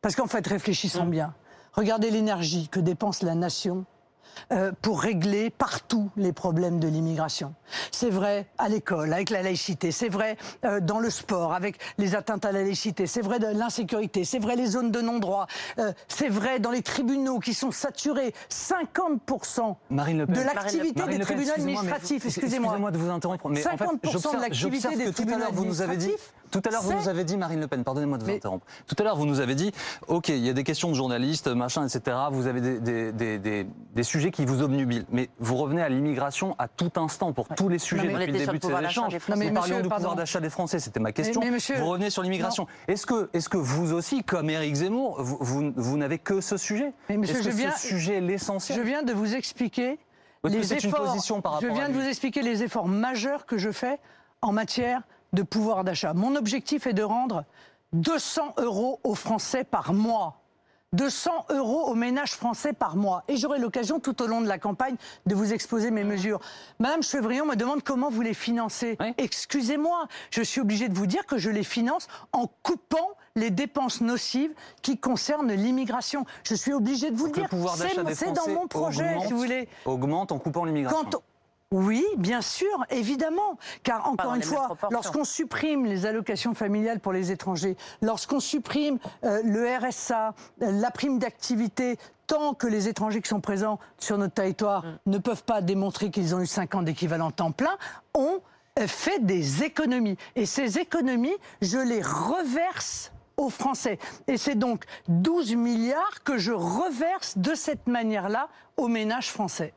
Parce qu'en fait, réfléchissons bien. Regardez l'énergie que dépense la nation euh, pour régler partout les problèmes de l'immigration. C'est vrai à l'école, avec la laïcité, c'est vrai euh, dans le sport, avec les atteintes à la laïcité, c'est vrai dans l'insécurité, c'est vrai les zones de non-droit, euh, c'est vrai dans les tribunaux qui sont saturés. 50% Marine Le Pen. de l'activité des tribunaux administratifs, excusez-moi. Excusez-moi de vous interrompre, mais en fait, 50% de l'activité des tribunaux vous nous avez dit, administratifs, tout à l'heure, vous nous avez dit, Marine Le Pen, pardonnez-moi de vous Mais- interrompre. Tout à l'heure, vous nous avez dit, OK, il y a des questions de journalistes, machin, etc. Vous avez des, des, des, des- des sujets qui vous obnubilent. Mais vous revenez à l'immigration à tout instant, pour tous les sujets depuis le début de ces échanges. Nous. Non, mais parlions monsieur, du pouvoir d'achat des Français, c'était ma question. mais monsieur- vous revenez sur l'immigration. Est-ce que, est que vous aussi, comme Éric Zemmour, vous, vous, vous n'avez que ce sujet? Mais monsieur, Est-ce que je viens- ce sujet est l'essentiel? Je viens de vous expliquer les une par je viens de vous expliquer les efforts majeurs que je fais en matière de pouvoir d'achat. Mon objectif est de rendre 200 euros aux Français par mois. 200 euros aux ménages français par mois. Et j'aurai l'occasion tout au long de la campagne de vous exposer mes mesures. Madame Chevrillon me demande comment vous les financez. Oui. Excusez-moi, je suis obligé de vous dire que je les finance en coupant les dépenses nocives qui concernent l'immigration. Je suis obligé de vous le Donc le dire. pouvoir C'est- d'achat des Français dans mon projet, augmente, si vous voulez. augmente en coupant l'immigration. Quand Oui, bien sûr, évidemment. Car encore une fois, lorsqu'on supprime les allocations familiales pour les étrangers, lorsqu'on supprime euh, le RSA, euh, la prime d'activité, tant que les étrangers qui sont présents sur notre territoire Mm. ne peuvent pas démontrer qu'ils ont eu 5 ans d'équivalent temps plein, on euh, fait des économies. Et ces économies, je les reverse aux Français. Et c'est donc 12 milliards que je reverse de cette manière-là aux ménages français.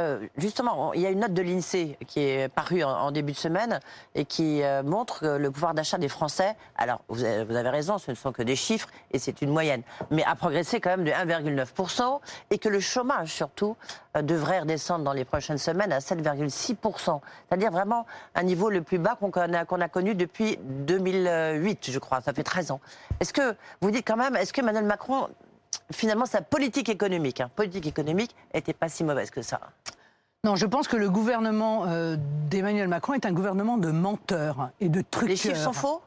Euh, justement, il y a une note de l'INSEE qui est parue en, début de semaine et qui euh, montre que le pouvoir d'achat des Français, alors vous avez, raison, ce ne sont que des chiffres et c'est une moyenne, mais a progressé quand même de 1,9% et que le chômage surtout euh, devrait redescendre dans les prochaines semaines à 7,6%. C'est-à-dire vraiment un niveau le plus bas qu'on a, a connu depuis 2008, je crois, ça fait 13 ans. Est-ce que vous dites quand même, est-ce que Emmanuel Macron finalement sa politique économique, hein, politique économique, était pas si mauvaise que ça. Non, je pense que le gouvernement euh, d'Emmanuel Macron est un gouvernement de menteurs et de truqueurs. Les chiffres sont faux?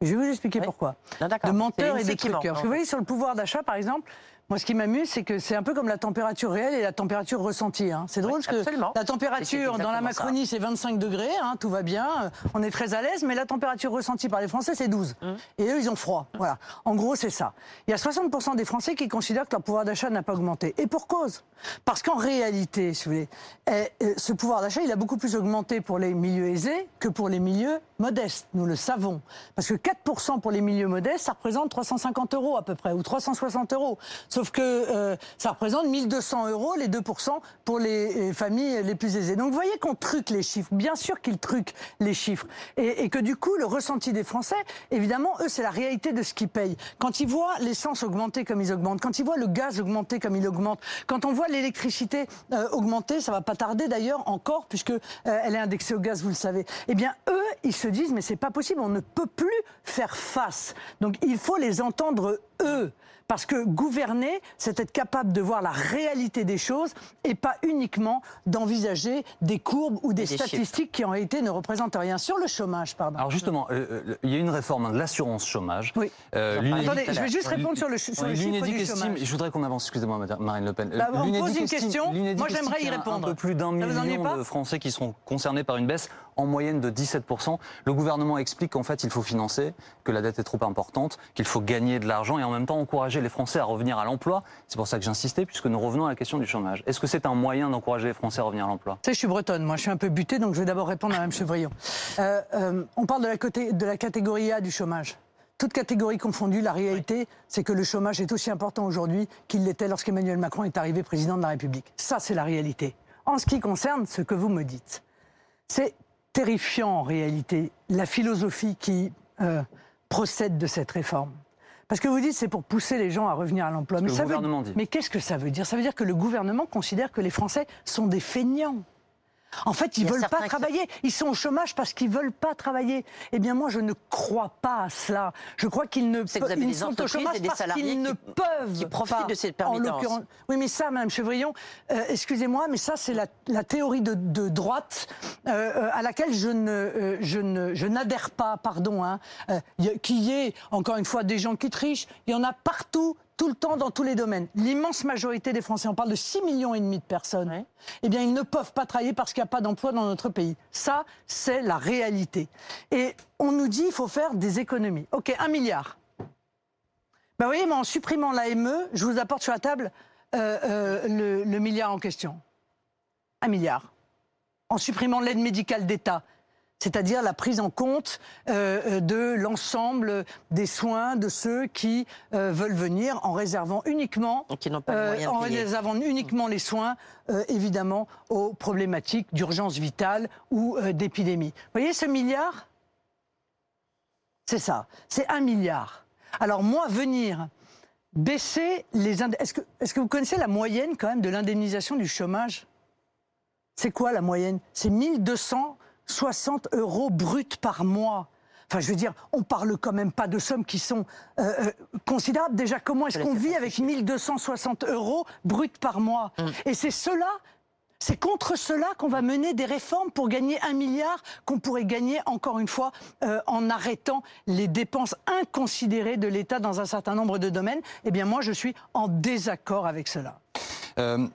Je vais vous expliquer Oui. pourquoi. Non. De menteurs et de truqueurs. Vous voyez, sur le pouvoir d'achat, par exemple, moi, ce qui m'amuse, c'est que c'est un peu comme la température réelle et la température ressentie. hein. C'est drôle Oui, parce que la température dans la. Macronie, c'est 25 degrés, hein, tout va bien, euh, on est très à l'aise, mais la température ressentie par les Français, c'est 12. Hum. Et eux, ils ont froid. Voilà. En gros, c'est ça. Il y a 60% des Français qui considèrent que leur pouvoir d'achat n'a pas augmenté. Et pour cause. Parce qu'en réalité, si vous voulez, eh, euh, ce pouvoir d'achat, il a beaucoup plus augmenté pour les milieux aisés que pour les milieux modestes, nous le savons. Parce que 4% pour les milieux modestes, ça représente 350 euros à peu près, ou 360 euros. Sauf que euh, ça représente 1200 euros, les 2% pour les, familles les plus aisées. Donc vous voyez qu'on truque les chiffres. Bien sûr qu'ils truquent les chiffres. Et, que du coup, le ressenti des Français, évidemment, eux, c'est la réalité de ce qu'ils payent. Quand ils voient l'essence augmenter comme ils augmentent, quand ils voient le gaz augmenter comme il augmente, quand on voit l'électricité euh, augmenter, ça va pas tarder d'ailleurs encore, puisque euh, elle est indexée au gaz, vous le savez. Eh bien, eux, ils se disent, mais c'est pas possible, on ne peut plus faire face. Donc, il faut les entendre eux. Parce que gouverner, c'est être capable de voir la réalité des choses et pas uniquement d'envisager des courbes ou des, statistiques qui en réalité ne représentent rien. Sur le chômage, pardon. Alors justement, euh, euh, il y a une réforme hein, de l'assurance chômage. Oui. Euh, Attendez, je vais juste répondre sur le, sur le chiffre du chômage. je voudrais qu'on avance, excusez-moi Marine Le Pen. Bah, on pose une question, moi j'aimerais y répondre. Un peu plus d'un million de Français qui seront concernés par une baisse en moyenne de 17%. Le gouvernement explique qu'en fait il faut financer, que la dette est trop importante, qu'il faut gagner de l'argent et en même temps encourager les Français à revenir à l'emploi. C'est pour ça que j'insistais, puisque nous revenons à la question du chômage. Est-ce que c'est un moyen d'encourager les Français à revenir à l'emploi? Je suis bretonne, moi je suis un peu butée, donc je vais d'abord répondre à Mme Chevrillon. Euh, euh, on parle de la, de la catégorie A du chômage. Toute catégorie confondue, la réalité, c'est que le chômage est aussi important aujourd'hui qu'il l'était lorsqu'Emmanuel Macron est arrivé président de la République. Ça, c'est la réalité. En ce qui concerne ce que vous me dites, c'est terrifiant en réalité la philosophie qui euh, procède de cette réforme. Parce que vous dites c'est pour pousser les gens à revenir à l'emploi. Mais, mais qu'est-ce que ça veut dire? Ça veut dire que le gouvernement considère que les Français sont des feignants. En fait, ils ne veulent pas travailler. Ils sont au chômage parce qu'ils ne veulent pas travailler. Eh bien, moi, je ne crois pas à cela. Je crois qu'ils ne peuvent ils sont au chômage parce qu'ils ne peuvent qui profitent de cette permittance. oui, mais ça, Madame Chevrillon, euh, excusez-moi, mais ça, c'est la, théorie de, droite euh, euh, à laquelle je ne, je ne, je n'adhère pas. Pardon, hein, qu'il y ait encore une fois des gens qui trichent. Il y en a partout tout le temps dans tous les domaines. L'immense majorité des Français, on parle de 6 millions et demi de personnes, eh bien ils ne peuvent pas travailler parce qu'il n'y a pas d'emploi dans notre pays. Ça, c'est la réalité. Et on nous dit qu'il faut faire des économies. OK, un milliard. Ben, vous voyez, mais en supprimant l'AME, je vous apporte sur la table euh, euh, le milliard en question. Un milliard. En supprimant l'aide médicale d'État, c'est-à-dire la prise en compte euh, euh, de l'ensemble des soins de ceux qui euh, veulent venir en réservant uniquement, en réservant uniquement les soins, évidemment, aux problématiques d'urgence vitale ou d'épidémie. Vous voyez ce milliard? C'est ça, c'est un milliard. Alors moi, venir baisser les... Est-ce que, est que vous connaissez la moyenne quand même de l'indemnisation du chômage? C'est quoi la moyenne? C'est 1200 60 euros bruts par mois. Enfin, je veux dire, on parle quand même pas de sommes qui sont euh, euh, considérables. Déjà, comment est-ce qu'on vit avec 1260 euros bruts par mois? Mm. Et c'est cela, c'est contre cela qu'on va mener des réformes pour gagner un milliard qu'on pourrait gagner, encore une fois, euh, en arrêtant les dépenses inconsidérées de l'État dans un certain nombre de domaines. Eh bien, moi, je suis en désaccord avec cela. Euh,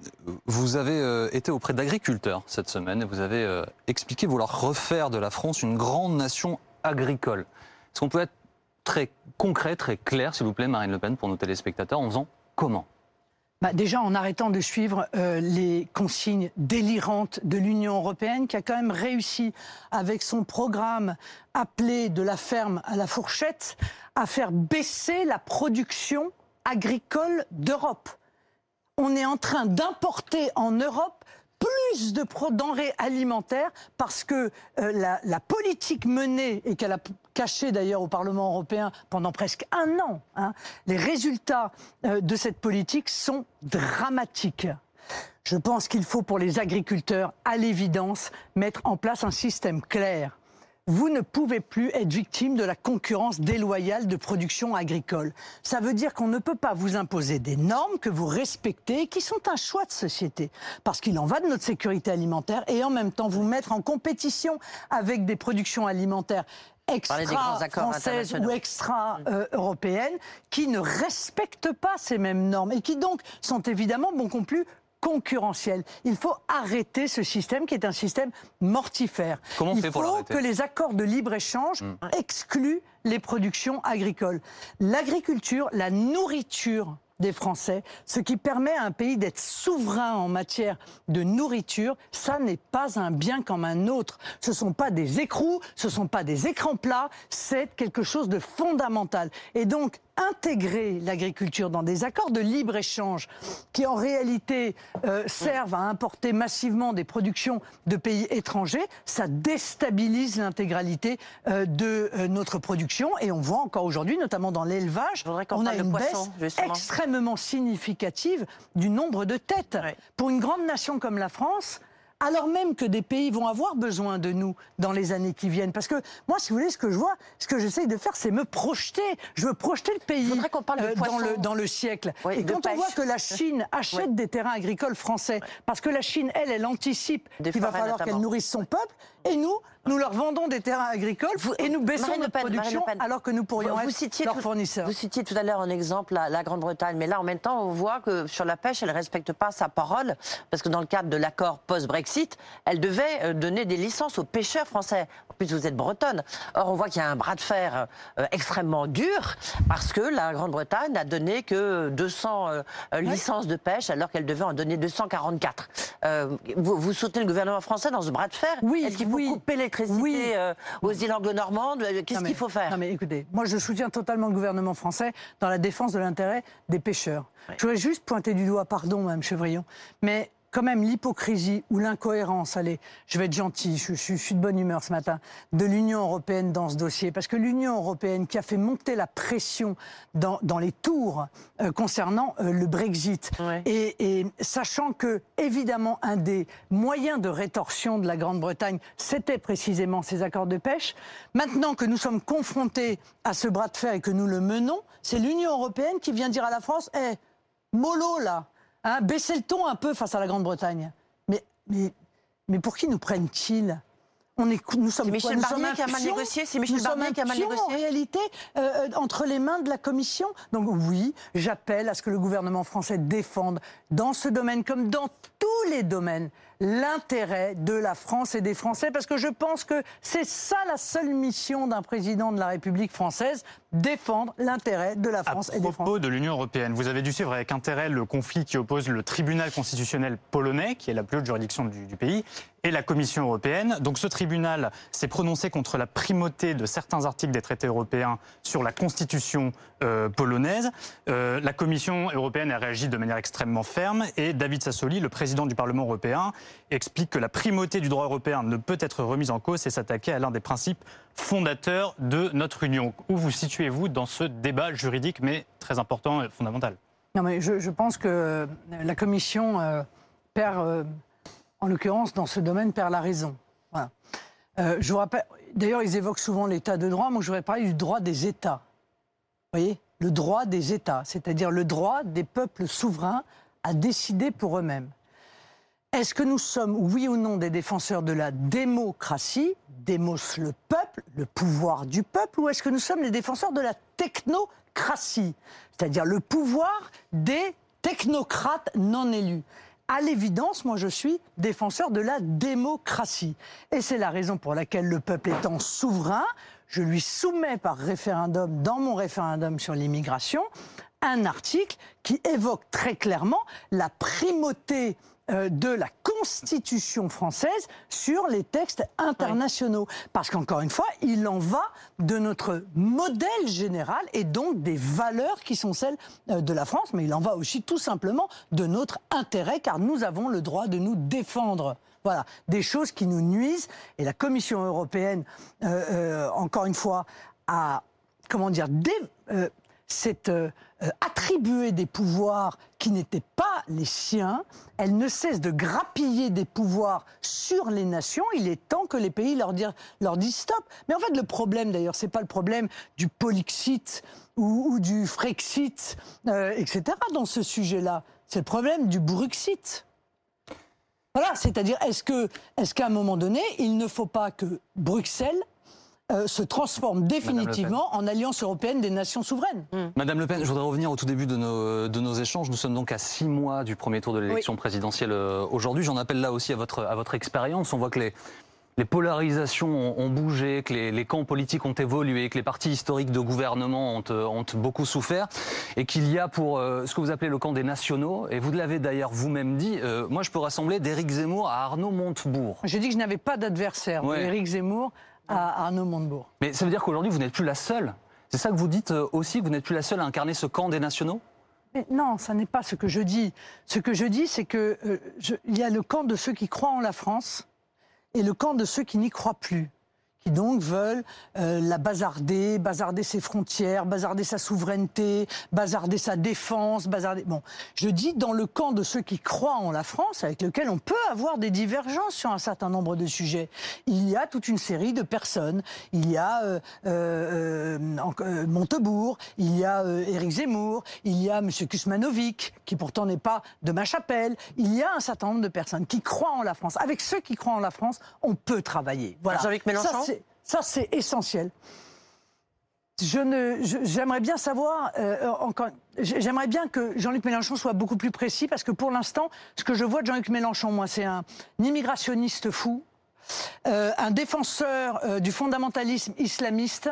vous avez euh, été auprès d'agriculteurs cette semaine et vous avez euh, expliqué vouloir refaire de la France une grande nation agricole. Est-ce qu'on peut être très concret, très clair, s'il vous plaît, Marine Le Pen, pour nos téléspectateurs, en faisant comment? Bah déjà en arrêtant de suivre les consignes délirantes de l'Union européenne, qui a quand même réussi, avec son programme appelé de la ferme à la fourchette, à faire baisser la production agricole d'Europe on est en train d'importer en Europe plus de denrées alimentaires parce que euh, la, politique menée et qu'elle a cachée d'ailleurs au Parlement européen pendant presque un an, hein, les résultats euh, de cette politique sont dramatiques. Je pense qu'il faut pour les agriculteurs, à l'évidence, mettre en place un système clair vous ne pouvez plus être victime de la concurrence déloyale de production agricole. Ça veut dire qu'on ne peut pas vous imposer des normes que vous respectez et qui sont un choix de société. Parce qu'il en va de notre sécurité alimentaire et en même temps vous mettre en compétition avec des productions alimentaires extra françaises ou extra européennes qui ne respectent pas ces mêmes normes et qui donc sont évidemment bon plus concurrentiel. Il faut arrêter ce système qui est un système mortifère. Comment Il faut que les accords de libre-échange hmm. excluent les productions agricoles. L'agriculture, la nourriture des Français, ce qui permet à un pays d'être souverain en matière de nourriture, ça n'est pas un bien comme un autre. Ce ne sont pas des écrous, ce ne sont pas des écrans plats, c'est quelque chose de fondamental. Et donc, intégrer l'agriculture dans des accords de libre-échange qui en réalité euh, servent à importer massivement des productions de pays étrangers, ça déstabilise l'intégralité euh, de euh, notre production. Et on voit encore aujourd'hui, notamment dans l'élevage, on a une baisse extrêmement significative du nombre de têtes. Pour une grande nation comme la France, alors même que des pays vont avoir besoin de nous dans les années qui viennent. Parce que moi, si vous voulez, ce que je vois, ce que j'essaye de faire, c'est me projeter. Je veux projeter le pays euh, dans, le, dans le siècle. et quand on voit que la Chine achète des terrains agricoles français, parce que la Chine, elle, elle anticipe qu'il va falloir qu'elle nourrisse son peuple, et nous, nous leur vendons des terrains agricoles et nous baissons notre production alors que nous pourrions être citiez leurs fournisseurs. Vous citiez tout à l'heure un exemple, la, Grande-Bretagne, mais là en même temps on voit que sur la pêche elle ne respecte pas sa parole parce que dans le cadre de l'accord post-Brexit, elle devait euh, donner des licences aux pêcheurs français. Plus vous êtes bretonne. Or on voit qu'il y a un bras de fer euh, extrêmement dur parce que la Grande-Bretagne n'a donné que 200 euh, licences de pêche alors qu'elle devait en donner 244. vous, vous soutenez le gouvernement français dans ce bras de fer? Oui, Est-ce qu'il faut couper les oui. Euh, aux îles anglo-normandes? Euh, Qu'est-ce qu'il faut faire? Non mais écoutez, moi je soutiens totalement le gouvernement français dans la défense de l'intérêt des pêcheurs. Je voudrais juste pointer du doigt, pardon, Mme Chevrillon, mais quand même l'hypocrisie ou l'incohérence, allez, je vais être gentil, je, suis de bonne humeur ce matin, de l'Union européenne dans ce dossier. Parce que l'Union européenne qui a fait monter la pression dans, les tours euh, concernant euh, le Brexit, et, sachant que, évidemment, un des moyens de rétorsion de la Grande-Bretagne, c'était précisément ces accords de pêche, maintenant que nous sommes confrontés à ce bras de fer et que nous le menons, c'est l'Union européenne qui vient dire à la France, hé, mollo là, Hein, baisser le ton un peu face à la Grande-Bretagne. Mais, mais, mais pour qui nous prennent-ils on est, nous sommes Michel Barnier qui a mal négocié. C'est Michel Barnier qui a mal négocié. En réalité, euh, euh, entre les mains de la Commission. Donc oui, j'appelle à ce que le gouvernement français défende dans ce domaine comme dans tous les domaines l'intérêt de la France et des Français, parce que je pense que c'est ça la seule mission d'un président de la République française, défendre l'intérêt de la France et des Français. À propos de l'Union européenne, vous avez dû suivre avec intérêt le conflit qui oppose le tribunal constitutionnel polonais, qui est la plus haute juridiction du, du pays, et la Commission européenne. Donc ce tribunal s'est prononcé contre la primauté de certains articles des traités européens sur la constitution euh, polonaise. Euh, la Commission européenne a réagi de manière extrêmement ferme et David Sassoli, le président du Parlement européen, explique que la primauté du droit européen ne peut être remise en cause et s'attaquer à l'un des principes fondateurs de notre Union. Où vous situez-vous dans ce débat juridique, mais très important et fondamental? Non, mais je, pense que la Commission euh, perd, en l'occurrence, dans ce domaine, perd la raison. je vous rappelle, d'ailleurs, ils évoquent souvent l'état de droit. Moi, je voudrais parler du droit des États voyez, le droit des États, c'est-à-dire le droit des peuples souverains à décider pour eux-mêmes. Est-ce que nous sommes, oui ou non, des défenseurs de la démocratie, démos le peuple, le pouvoir du peuple, ou est-ce que nous sommes les défenseurs de la technocratie, c'est-à-dire le pouvoir des technocrates non élus? À l'évidence, moi je suis défenseur de la démocratie. Et c'est la raison pour laquelle le peuple étant souverain, je lui soumets par référendum, dans mon référendum sur l'immigration, un article qui évoque très clairement la primauté de la Constitution française sur les textes internationaux. Parce qu'encore une fois, il en va de notre modèle général et donc des valeurs qui sont celles euh, de la France, mais il en va aussi tout simplement de notre intérêt, car nous avons le droit de nous défendre. Voilà, des choses qui nous nuisent. Et la Commission européenne, euh, euh, encore une fois, a, comment dire, euh, attribué des pouvoirs qui n'étaient pas les siens. Elle ne cesse de grappiller des pouvoirs sur les nations. Il est temps que les pays leur, disent stop. Mais en fait, le problème, d'ailleurs, c'est pas le problème du Polixit ou, du Frexit, etc. dans ce sujet-là. C'est le problème du Bruxit. Voilà, c'est-à-dire, est-ce qu'à un moment donné, il ne faut pas que Bruxelles euh, se transforme définitivement en alliance européenne des nations souveraines. Hmm. Madame Le Pen, je voudrais revenir au tout début de nos, de nos échanges. Nous sommes donc à six mois du premier tour de l'élection présidentielle euh, aujourd'hui. J'en appelle là aussi à votre, à votre expérience. On voit que les, les polarisations ont, ont bougé, que les, les camps politiques ont évolué, que les partis historiques de gouvernement ont, euh, ont beaucoup souffert, et qu'il y a pour euh, ce que vous appelez le camp des nationaux, et vous l'avez d'ailleurs vous-même dit, euh, moi je peux rassembler d'Éric Zemmour à Arnaud Montebourg. J'ai dit que je n'avais pas d'adversaire, Ouais. Éric Zemmour à Arnaud Montebourg. Mais ça veut dire qu'aujourd'hui vous n'êtes plus la seule. C'est ça que vous dites euh, aussi, que vous n'êtes plus la seule à incarner ce camp des nationaux? Mais non, ça n'est pas ce que je dis. Ce que je dis, c'est que euh, y a le camp de ceux qui croient en la France et le camp de ceux qui n'y croient plus, qui donc veulent euh, la bazarder, bazarder ses frontières, bazarder sa souveraineté, bazarder sa défense, bazarder. Bon, je dis dans le camp de ceux qui croient en la France, avec lequel on peut avoir des divergences sur un certain nombre de sujets. Il y a toute une série de personnes. Il y a euh, euh, euh, euh, Montebourg, il y a euh, Éric Zemmour, il y a M. Kusmanovic, qui pourtant n'est pas de ma chapelle. Il y a un certain nombre de personnes qui croient en la France. Avec ceux qui croient en la France, on peut travailler. Voilà. Mélenchon? Ça, Ça, c'est essentiel. Je j'aimerais bien savoir, euh, j'aimerais bien que Jean-Luc Mélenchon soit beaucoup plus précis parce que pour l'instant, ce que je vois de Jean-Luc Mélenchon, moi, c'est un immigrationniste fou, euh, un défenseur euh, du fondamentalisme islamiste,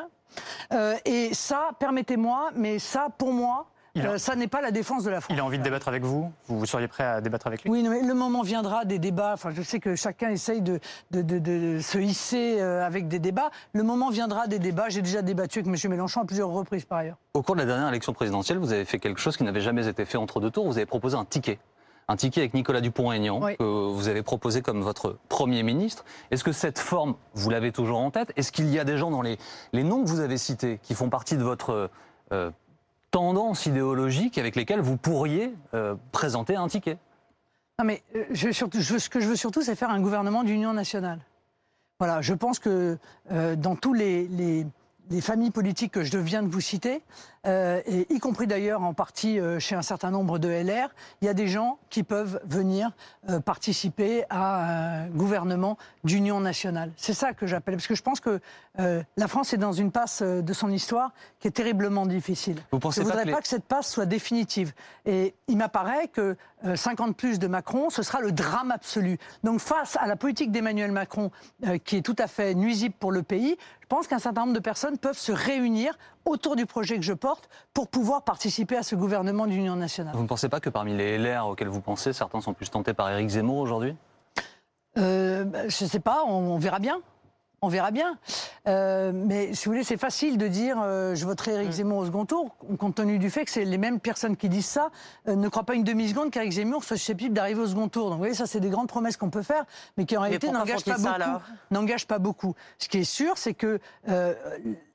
et ça, permettez-moi, mais ça, pour moi, euh, ça n'est pas la défense de la France. Il a envie de débattre avec vous Vous seriez prêt à débattre avec lui? Oui, non, mais le moment viendra des débats. Enfin, je sais que chacun essaye de, de, de- de se hisser euh, avec des débats. Le moment viendra des débats. J'ai déjà débattu avec M. Mélenchon à plusieurs reprises par ailleurs. Au cours de la dernière élection présidentielle, vous avez fait quelque chose qui n'avait jamais été fait entre deux tours. Vous avez proposé un ticket. Un ticket avec Nicolas Dupont-Aignan, Oui. que vous avez proposé comme votre Premier ministre. Est-ce que cette forme, vous l'avez toujours en tête? Est-ce qu'il y a des gens dans les, les noms que vous avez cités qui font partie de votre euh, tendance idéologique avec lesquels vous pourriez euh, présenter un ticket Non, mais euh, ce que je veux surtout, c'est faire un gouvernement d'union nationale. Voilà, je pense que euh, dans tous les- les familles politiques que je viens de vous citer, euh, et y compris d'ailleurs en partie euh, chez un certain nombre de LR, il y a des gens qui peuvent venir euh, participer à un gouvernement d'union nationale. C'est ça que j'appelle, parce que je pense que la France est dans une passe de son histoire qui est terriblement difficile. Vous pensez je ne pas voudrais que les- pas que cette passe soit définitive. Et il m'apparaît que euh, 50 plus de Macron, ce sera le drame absolu. Donc face à la politique d'Emmanuel Macron, qui est tout à fait nuisible pour le pays, je pense qu'un certain nombre de personnes peuvent se réunir autour du projet que je porte pour pouvoir participer à ce gouvernement d'union nationale. Vous ne pensez pas que parmi les LR auxquels vous pensez, certains sont plus tentés par Éric Zemmour aujourd'hui? Euh, bah, je ne sais pas, on, on verra bien. On verra bien. Euh, mais si vous voulez, c'est facile de dire euh, je voterai Éric Zemmour au second tour, compte tenu du fait que c'est les mêmes personnes qui disent ça euh, ne croient pas une demi-seconde qu'Éric Zemmour soit susceptible d'arriver au second tour. Donc vous voyez, ça, c'est des grandes promesses qu'on peut faire, mais qui en réalité n'engagent pas, ça, beaucoup, n'engagent pas beaucoup. Ce qui est sûr, c'est que euh,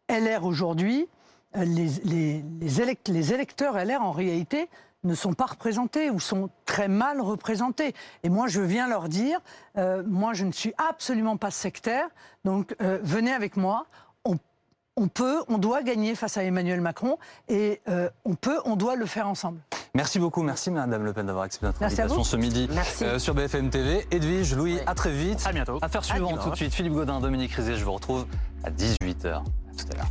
LR aujourd'hui, euh, les, les- les élect- les électeurs LR en réalité ne sont pas représentés ou sont très mal représentés. Et moi, je viens leur dire, euh, moi, je ne suis absolument pas sectaire, donc euh, venez avec moi. On, on peut, on doit gagner face à Emmanuel Macron et euh, on peut, on doit le faire ensemble. Merci beaucoup, merci Madame Le Pen d'avoir accepté notre Merci invitation ce midi Merci. euh, sur BFM TV. Edwige, Louis, Oui. à très vite. À bientôt. Affaire suivante tout de suite. Philippe Godin, Dominique Rizet, je vous retrouve à 18h. À tout à l'heure.